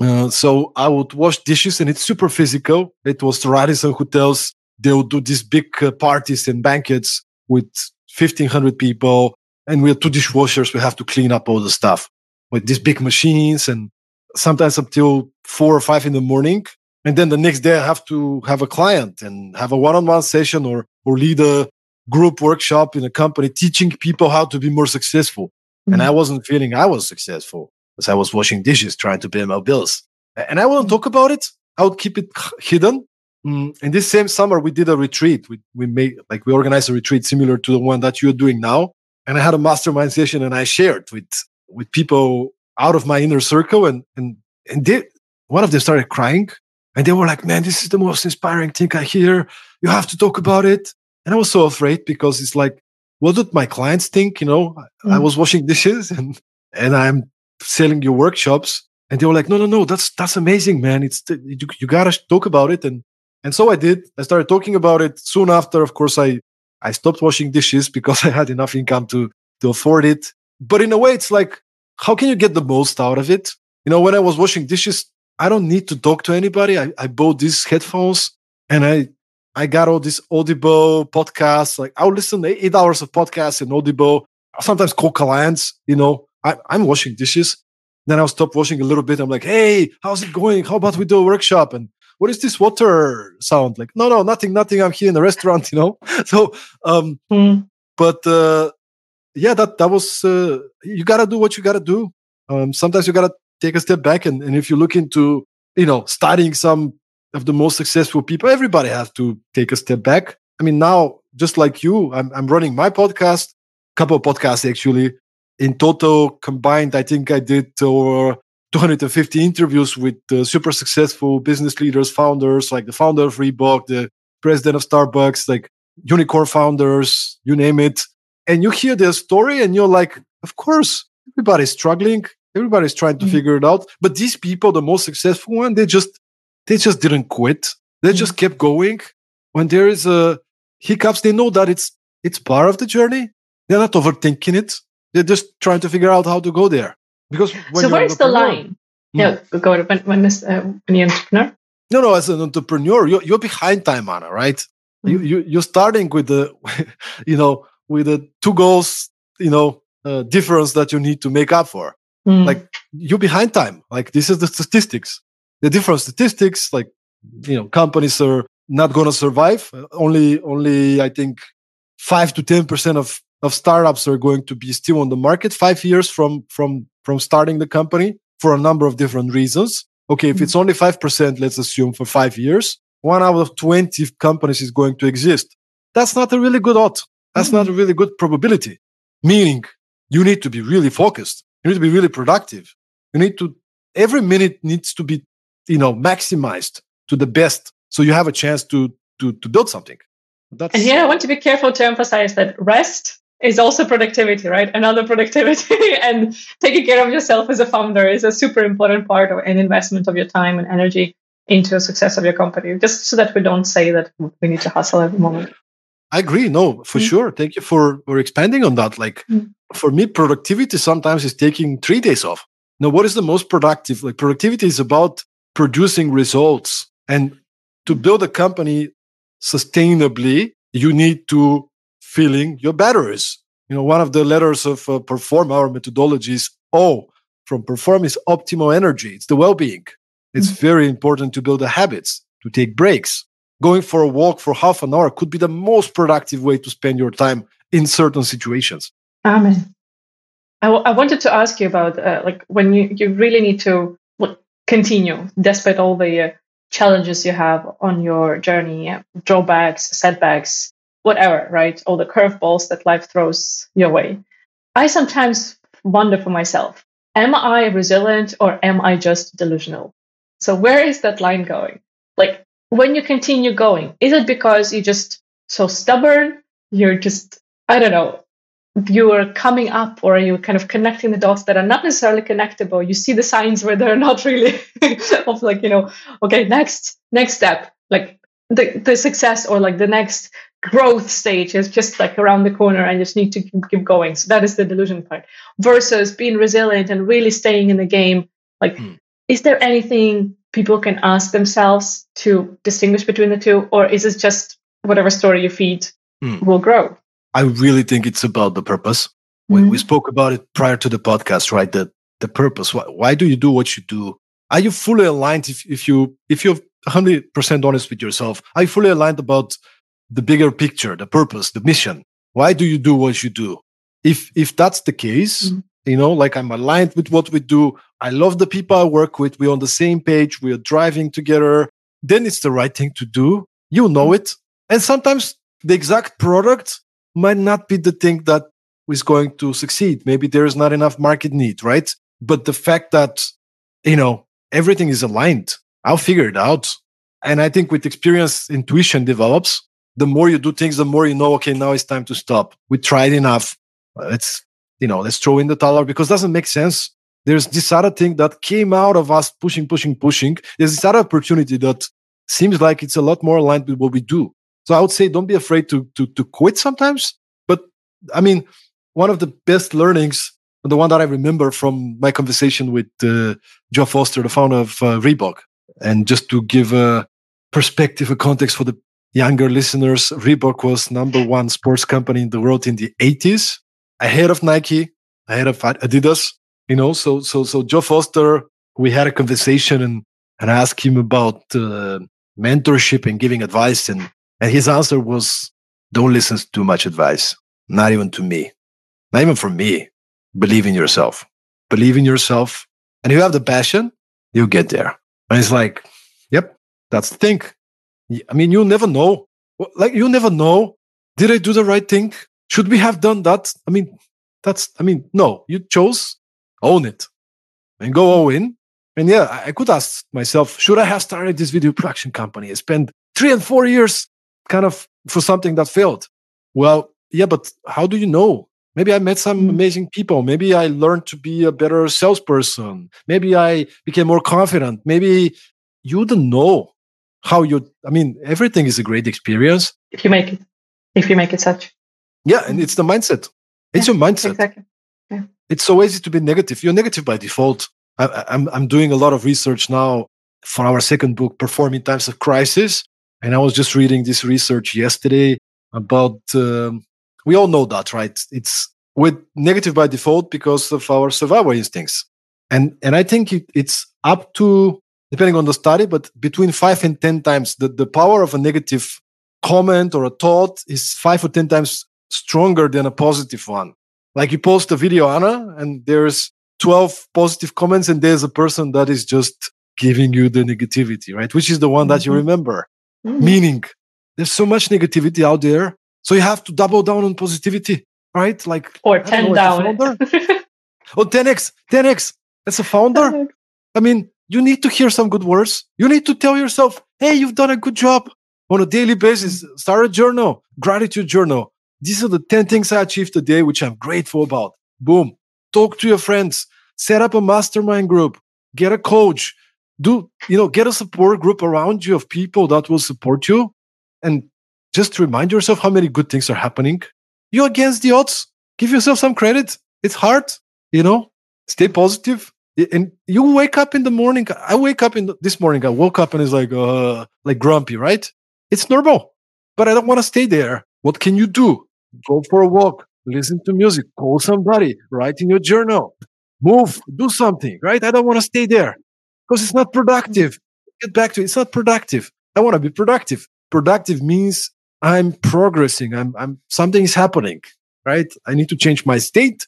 Uh, so I would wash dishes and it's super physical. It was the Radisson hotels. They would do these big uh, parties and banquets with 1500 people and we're two dishwashers. We have to clean up all the stuff with these big machines and sometimes up till four or five in the morning. And then the next day I have to have a client and have a one-on-one session or, or lead a group workshop in a company teaching people how to be more successful. Mm-hmm. And I wasn't feeling I was successful because I was washing dishes, trying to pay my bills. And I wouldn't talk about it. I would keep it hidden. Mm. In this same summer, we did a retreat. We, we made, like, we organized a retreat similar to the one that you're doing now and I had a mastermind session and I shared with with people out of my inner circle and and and they, one of them started crying and they were like, "Man, this is the most inspiring thing I hear. You have to talk about it." And I was so afraid because it's like, what would my clients think? You know, mm. I was washing dishes and and I'm selling your workshops, and they were like, "No, no, no, that's that's amazing, man. It's you, you gotta talk about it." And and so I did. I started talking about it. Soon after, of course, I I stopped washing dishes because I had enough income to, to afford it. But in a way, it's like, how can you get the most out of it? You know, when I was washing dishes, I don't need to talk to anybody. I, I bought these headphones and I, I got all these Audible podcasts. Like I'll listen to eight hours of podcasts in Audible. I sometimes call clients, you know, I, I'm washing dishes. Then I'll stop washing a little bit. I'm like, hey, how's it going? How about we do a workshop? And what is this water sound like? No, no, nothing, nothing. I'm here in the restaurant, you know. So, um, mm. but uh, yeah, that that was uh, you gotta do what you gotta do. Um, sometimes you gotta take a step back, and, and if you look into you know studying some of the most successful people, everybody has to take a step back. I mean, now just like you, I'm I'm running my podcast, a couple of podcasts actually. In total combined, I think I did over 250 interviews with uh, super successful business leaders, founders, like the founder of Reebok, the president of Starbucks, like unicorn founders, you name it. And you hear their story and you're like, of course, everybody's struggling. Everybody's trying to mm-hmm. figure it out. But these people, the most successful one, they just they just didn't quit. They mm-hmm. just kept going. When there is a hiccups, they know that it's it's part of the journey. They're not overthinking it. They're just trying to figure out how to go there. Because so where's the line? Hmm. Yeah, go to when when, is, uh, when you're entrepreneur. No, no, as an entrepreneur, you're, you're behind time, Anna, right? Mm-hmm. You, you you're starting with the, you know, with the two goals, you know, uh, difference that you need to make up for. Mm. Like you're behind time. Like this is the statistics. The different statistics, like you know, companies are not going to survive. Only, only I think five to ten percent of of startups are going to be still on the market five years from from from starting the company for a number of different reasons. Okay, if it's mm. only five percent, let's assume for five years, one out of twenty companies is going to exist. That's not a really good odds. That's mm-hmm. not a really good probability. Meaning, you need to be really focused. You need to be really productive. You need to every minute needs to be, you know, maximized to the best, so you have a chance to to to build something. That's, and here I want to be careful to emphasize that rest is also productivity, right? Another productivity and taking care of yourself as a founder is a super important part of an investment of your time and energy into the success of your company. Just so that we don't say that we need to hustle every moment. I agree. No, for mm sure. Thank you for for expanding on that. Like mm for me, productivity sometimes is taking three days off. Now, what is the most productive? Like productivity is about producing results. And to build a company sustainably, you need to filling your batteries. You know, one of the letters of uh, perform our methodology is O from perform is optimal energy. It's the well-being. It's mm-hmm. very important to build the habits, to take breaks. Going for a walk for half an hour could be the most productive way to spend your time in certain situations. Amen. I, w- I wanted to ask you about uh, like when you, you really need to continue despite all the uh, challenges you have on your journey, drawbacks, setbacks, whatever, right? All the curveballs that life throws your way. I sometimes wonder for myself, am I resilient or am I just delusional? So where is that line going? Like when you continue going, is it because you're just so stubborn? You're just, I don't know, you're coming up or you're kind of connecting the dots that are not necessarily connectable. You see the signs where they're not really of like, you know, okay, next, next step, like the, the success or like the next growth stage is just like around the corner and just need to keep going. So that is the delusion part versus being resilient and really staying in the game. Like, mm. is there anything people can ask themselves to distinguish between the two, or is it just whatever story you feed mm. will grow? I really think it's about the purpose. Mm. We, we spoke about it prior to the podcast, right? The the purpose. Why, why do you do what you do? Are you fully aligned if, if you if you're 100% honest with yourself? Are you fully aligned about the bigger picture, the purpose, the mission. Why do you do what you do? If if that's the case, mm-hmm. you know, like I'm aligned with what we do. I love the people I work with. We're on the same page. We are driving together. Then it's the right thing to do. You know mm-hmm. it. And sometimes the exact product might not be the thing that is going to succeed. Maybe there is not enough market need, right? But the fact that, you know, everything is aligned, I'll figure it out. And I think with experience, intuition develops the more you do things, the more you know, okay, now it's time to stop. We tried enough. Let's, you know, let's throw in the towel because it doesn't make sense. There's this other thing that came out of us pushing, pushing, pushing. There's this other opportunity that seems like it's a lot more aligned with what we do. So I would say don't be afraid to to to quit sometimes. But I mean, one of the best learnings, the one that I remember from my conversation with uh, Joe Foster, the founder of uh, Reebok, and just to give a perspective, a context for the younger listeners, Reebok was number one sports company in the world in the 80s, ahead of Nike, ahead of Adidas. You know, so so so Joe Foster, we had a conversation and and I asked him about uh, mentorship and giving advice, and and his answer was, "Don't listen to too much advice, not even to me, not even from me. Believe in yourself. Believe in yourself, and you have the passion, you get there." And it's like, "Yep, that's the thing." I mean, you'll never know. Like, you'll never know. Did I do the right thing? Should we have done that? I mean, that's, I mean, no, you chose, own it and go all in. And yeah, I could ask myself, should I have started this video production company? I spent three and four years kind of for something that failed. Well, yeah, but how do you know? Maybe I met some mm-hmm. amazing people. Maybe I learned to be a better salesperson. Maybe I became more confident. Maybe you don't know how you, I mean, everything is a great experience. If you make it, if you make it such. Yeah. And it's the mindset. It's yeah, your mindset. Exactly. Yeah. It's so easy to be negative. You're negative by default. I, I'm, I'm doing a lot of research now for our second book, Perform in Times of Crisis. And I was just reading this research yesterday about um, we all know that, right? It's with negative by default because of our survival instincts. And, and I think it, it's up to, depending on the study, but between five and 10 times the, the power of a negative comment or a thought is five or 10 times stronger than a positive one. Like you post a video, Anna, and there's 12 positive comments, and there's a person that is just giving you the negativity, right? Which is the one mm-hmm. that you mm-hmm. remember. Mm-hmm. Meaning, there's so much negativity out there so you have to double down on positivity, right? Like or ten know, down. or 10x, 10x. As a founder, I mean, you need to hear some good words. You need to tell yourself, "Hey, you've done a good job." On a daily basis, start a journal, gratitude journal. These are the 10 things I achieved today, which I'm grateful about. Boom. Talk to your friends, set up a mastermind group, get a coach, do, you know, get a support group around you of people that will support you and just remind yourself how many good things are happening. You're against the odds. Give yourself some credit. It's hard, you know, stay positive. And you wake up in the morning. I wake up in the, this morning. I woke up and it's like, uh, like grumpy, right? It's normal, but I don't want to stay there. What can you do? Go for a walk, listen to music, call somebody, write in your journal, move, do something, right? I don't want to stay there because it's not productive. Get back to it. It's not productive. I want to be productive. Productive means I'm progressing. I'm, I'm, something is happening, right? I need to change my state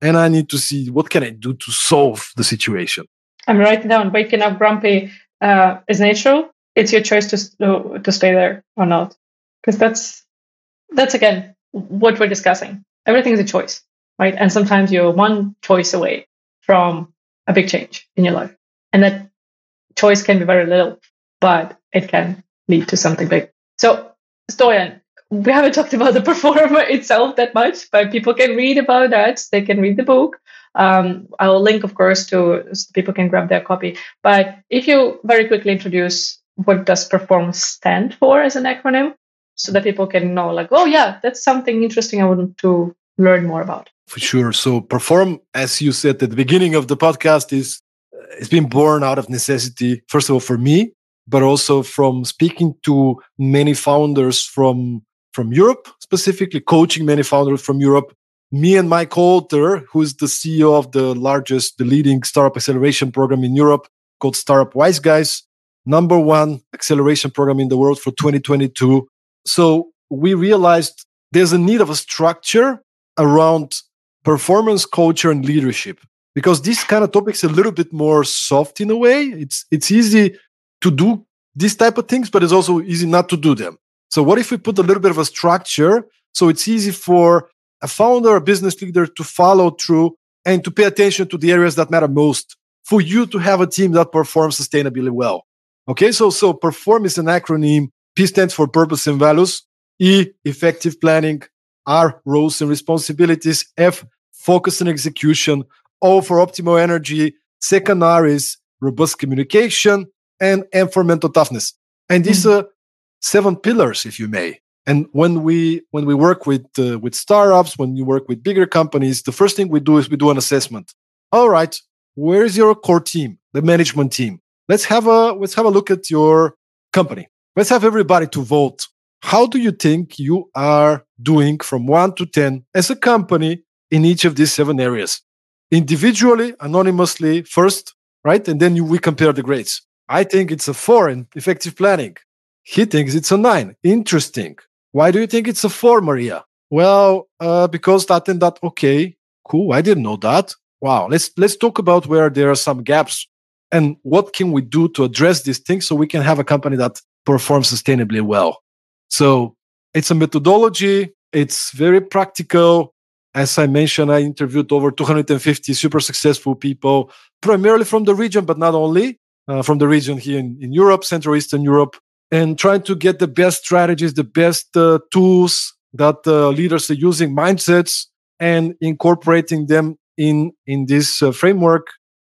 and I need to see what can I do to solve the situation. I'm writing down waking up grumpy uh, is natural. It's your choice to, to stay there or not. Because that's, that's again, what we're discussing. Everything is a choice, right? And sometimes you're one choice away from a big change in your life. And that choice can be very little, but it can lead to something big. So Stoyan, we haven't talked about the performer itself that much, but people can read about that. They can read the book. Um, I'll link, of course, to so people can grab their copy. But if you very quickly introduce what does perform stand for as an acronym, so that people can know, like, oh yeah, that's something interesting I want to learn more about. For sure. So perform, as you said at the beginning of the podcast, is it's been born out of necessity. First of all, for me, but also from speaking to many founders from from Europe, specifically coaching many founders from Europe. Me and Mike Coulter, who is the CEO of the largest, the leading startup acceleration program in Europe called Startup Wise Guys, number one acceleration program in the world for 2022. So we realized there's a need of a structure around performance culture and leadership because this kind of topic is a little bit more soft in a way. It's it's easy to do these type of things, but it's also easy not to do them. So what if we put a little bit of a structure so it's easy for a founder, a business leader to follow through and to pay attention to the areas that matter most for you to have a team that performs sustainably well. Okay, so so perform is an acronym. P stands for purpose and values. E effective planning. R roles and responsibilities. F focus and execution. O for optimal energy. Second R is robust communication and, and for mental toughness. And these mm. are seven pillars, if you may. And when we when we work with uh, with startups, when you work with bigger companies, the first thing we do is we do an assessment. All right, where is your core team, the management team? Let's have a let's have a look at your company. Let's have everybody to vote. How do you think you are doing from one to ten as a company in each of these seven areas? Individually, anonymously, first, right, and then you, we compare the grades. I think it's a four in effective planning. He thinks it's a nine. Interesting. Why do you think it's a four, Maria? Well, uh, because that and that. Okay, cool. I didn't know that. Wow. Let's let's talk about where there are some gaps and what can we do to address these things so we can have a company that performs sustainably well. So it's a methodology. It's very practical. As I mentioned, I interviewed over 250 super successful people, primarily from the region, but not only uh, from the region here in, in Europe, Central Eastern Europe, and trying to get the best strategies, the best uh, tools that uh, leaders are using, mindsets and incorporating them in in this uh, framework.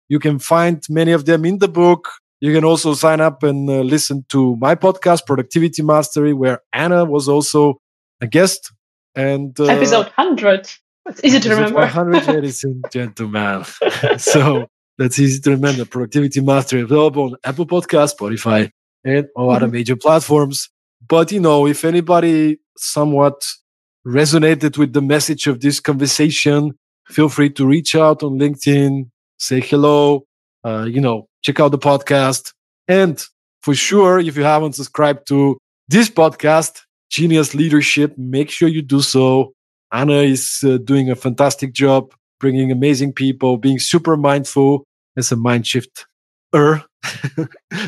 You can find many of them in the book. You can also sign up and uh, listen to my podcast, Productivity Mastery, where Anna was also a guest. And uh, episode 100. It's easy to remember. 100, ladies and gentlemen. so that's easy to remember. Productivity Mastery available on Apple Podcast, Spotify, and all other mm-hmm. major platforms. But you know, if anybody somewhat resonated with the message of this conversation, feel free to reach out on LinkedIn, say hello, uh, you know, check out the podcast. And for sure, if you haven't subscribed to this podcast, Genius Leadership, make sure you do so. Anna is uh, doing a fantastic job, bringing amazing people, being super mindful as a mind shifter.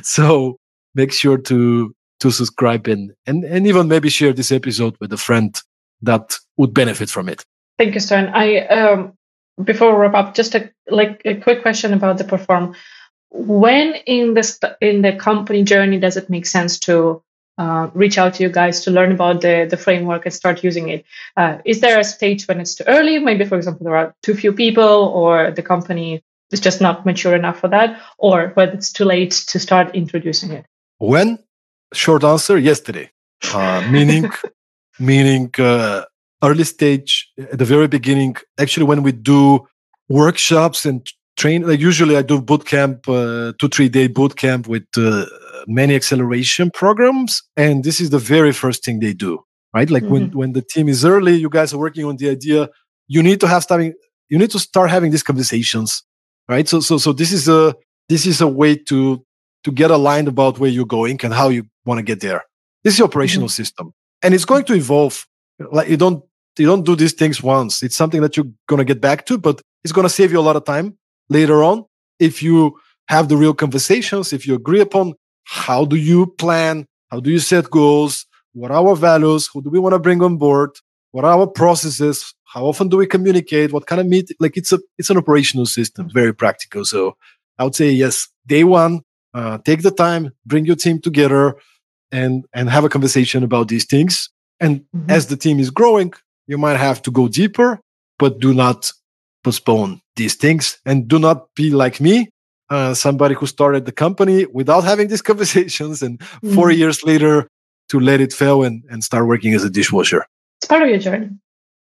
so make sure to to subscribe and, and and even maybe share this episode with a friend that would benefit from it. Thank you, Stoyan. I um, before we wrap up, just a like a quick question about the perform. When in the st- in the company journey does it make sense to uh, reach out to you guys to learn about the the framework and start using it? Uh, is there a stage when it's too early? Maybe, for example, there are too few people, or the company is just not mature enough for that, or whether it's too late to start introducing it. When? Short answer: yesterday. Uh, meaning, meaning uh, early stage at the very beginning. Actually, when we do workshops and train, like usually I do boot camp, uh, two three day boot camp with uh, many acceleration programs, and this is the very first thing they do. Right, like mm-hmm. when when the team is early, you guys are working on the idea. You need to have starting. You need to start having these conversations, right? So so so this is a this is a way to to get aligned about where you're going and how you want to get there. This is the operational mm-hmm. system, and it's going to evolve. Like you don't you don't do these things once. It's something that you're gonna get back to, but it's gonna save you a lot of time later on if you have the real conversations. If you agree upon how do you plan, how do you set goals, what are our values, who do we want to bring on board, what are our processes, how often do we communicate, what kind of meet like it's a it's an operational system, very practical. So I would say yes, day one, uh, take the time, bring your team together, and and have a conversation about these things. And mm-hmm. as the team is growing, you might have to go deeper, but do not postpone these things and do not be like me, uh, somebody who started the company without having these conversations and mm-hmm. four years later to let it fail and, and start working as a dishwasher. It's part of your journey.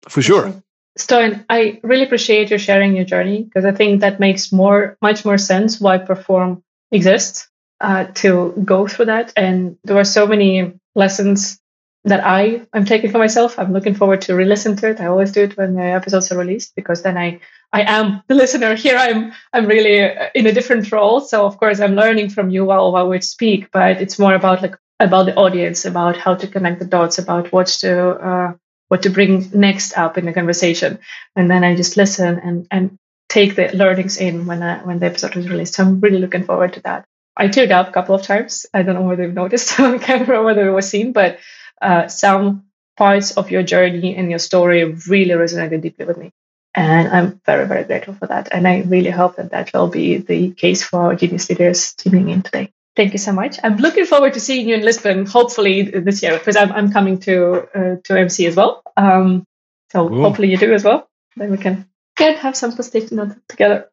For sure. Stoyan, I really appreciate you sharing your journey because I think that makes more, much more sense why Perform exists uh, to go through that. And there are so many lessons that I am taking for myself. I'm looking forward to re-listen to it. I always do it when the episodes are released because then I I am the listener. Here I'm I'm really uh, in a different role. So of course I'm learning from you while while we speak, but it's more about like about the audience, about how to connect the dots, about what to uh, what to bring next up in the conversation, and then I just listen and and take the learnings in when I, when the episode is released. So I'm really looking forward to that. I teared up a couple of times. I don't know whether you've noticed on camera whether it was seen, but uh, some parts of your journey and your story really resonated deeply with me. And I'm very, very grateful for that. And I really hope that that will be the case for our genius leaders tuning in today. Thank you so much. I'm looking forward to seeing you in Lisbon, hopefully this year, because I'm, I'm coming to uh, to MC as well. Um, so Ooh. hopefully you do as well. Then we can get have some pastel together.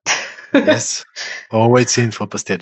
yes, always in for pastel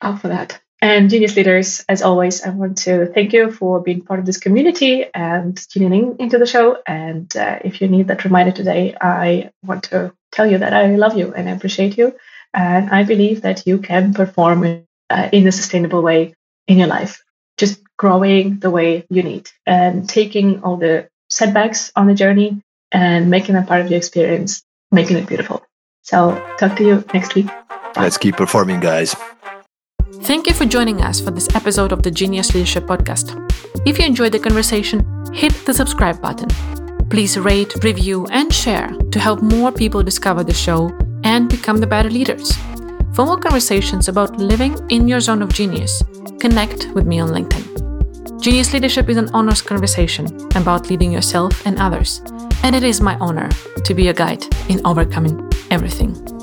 Up for that. And Genius Leaders, as always, I want to thank you for being part of this community and tuning into the show. And uh, if you need that reminder today, I want to tell you that I love you and I appreciate you. And I believe that you can perform uh, in a sustainable way in your life, just growing the way you need and taking all the setbacks on the journey and making them part of your experience, making it beautiful. So, talk to you next week. Bye. Let's keep performing, guys. Thank you for joining us for this episode of the Genius Leadership Podcast. If you enjoyed the conversation, hit the subscribe button. Please rate, review, and share to help more people discover the show and become the better leaders. For more conversations about living in your zone of genius, connect with me on LinkedIn. Genius Leadership is an honest conversation about leading yourself and others, and it is my honor to be a guide in overcoming everything.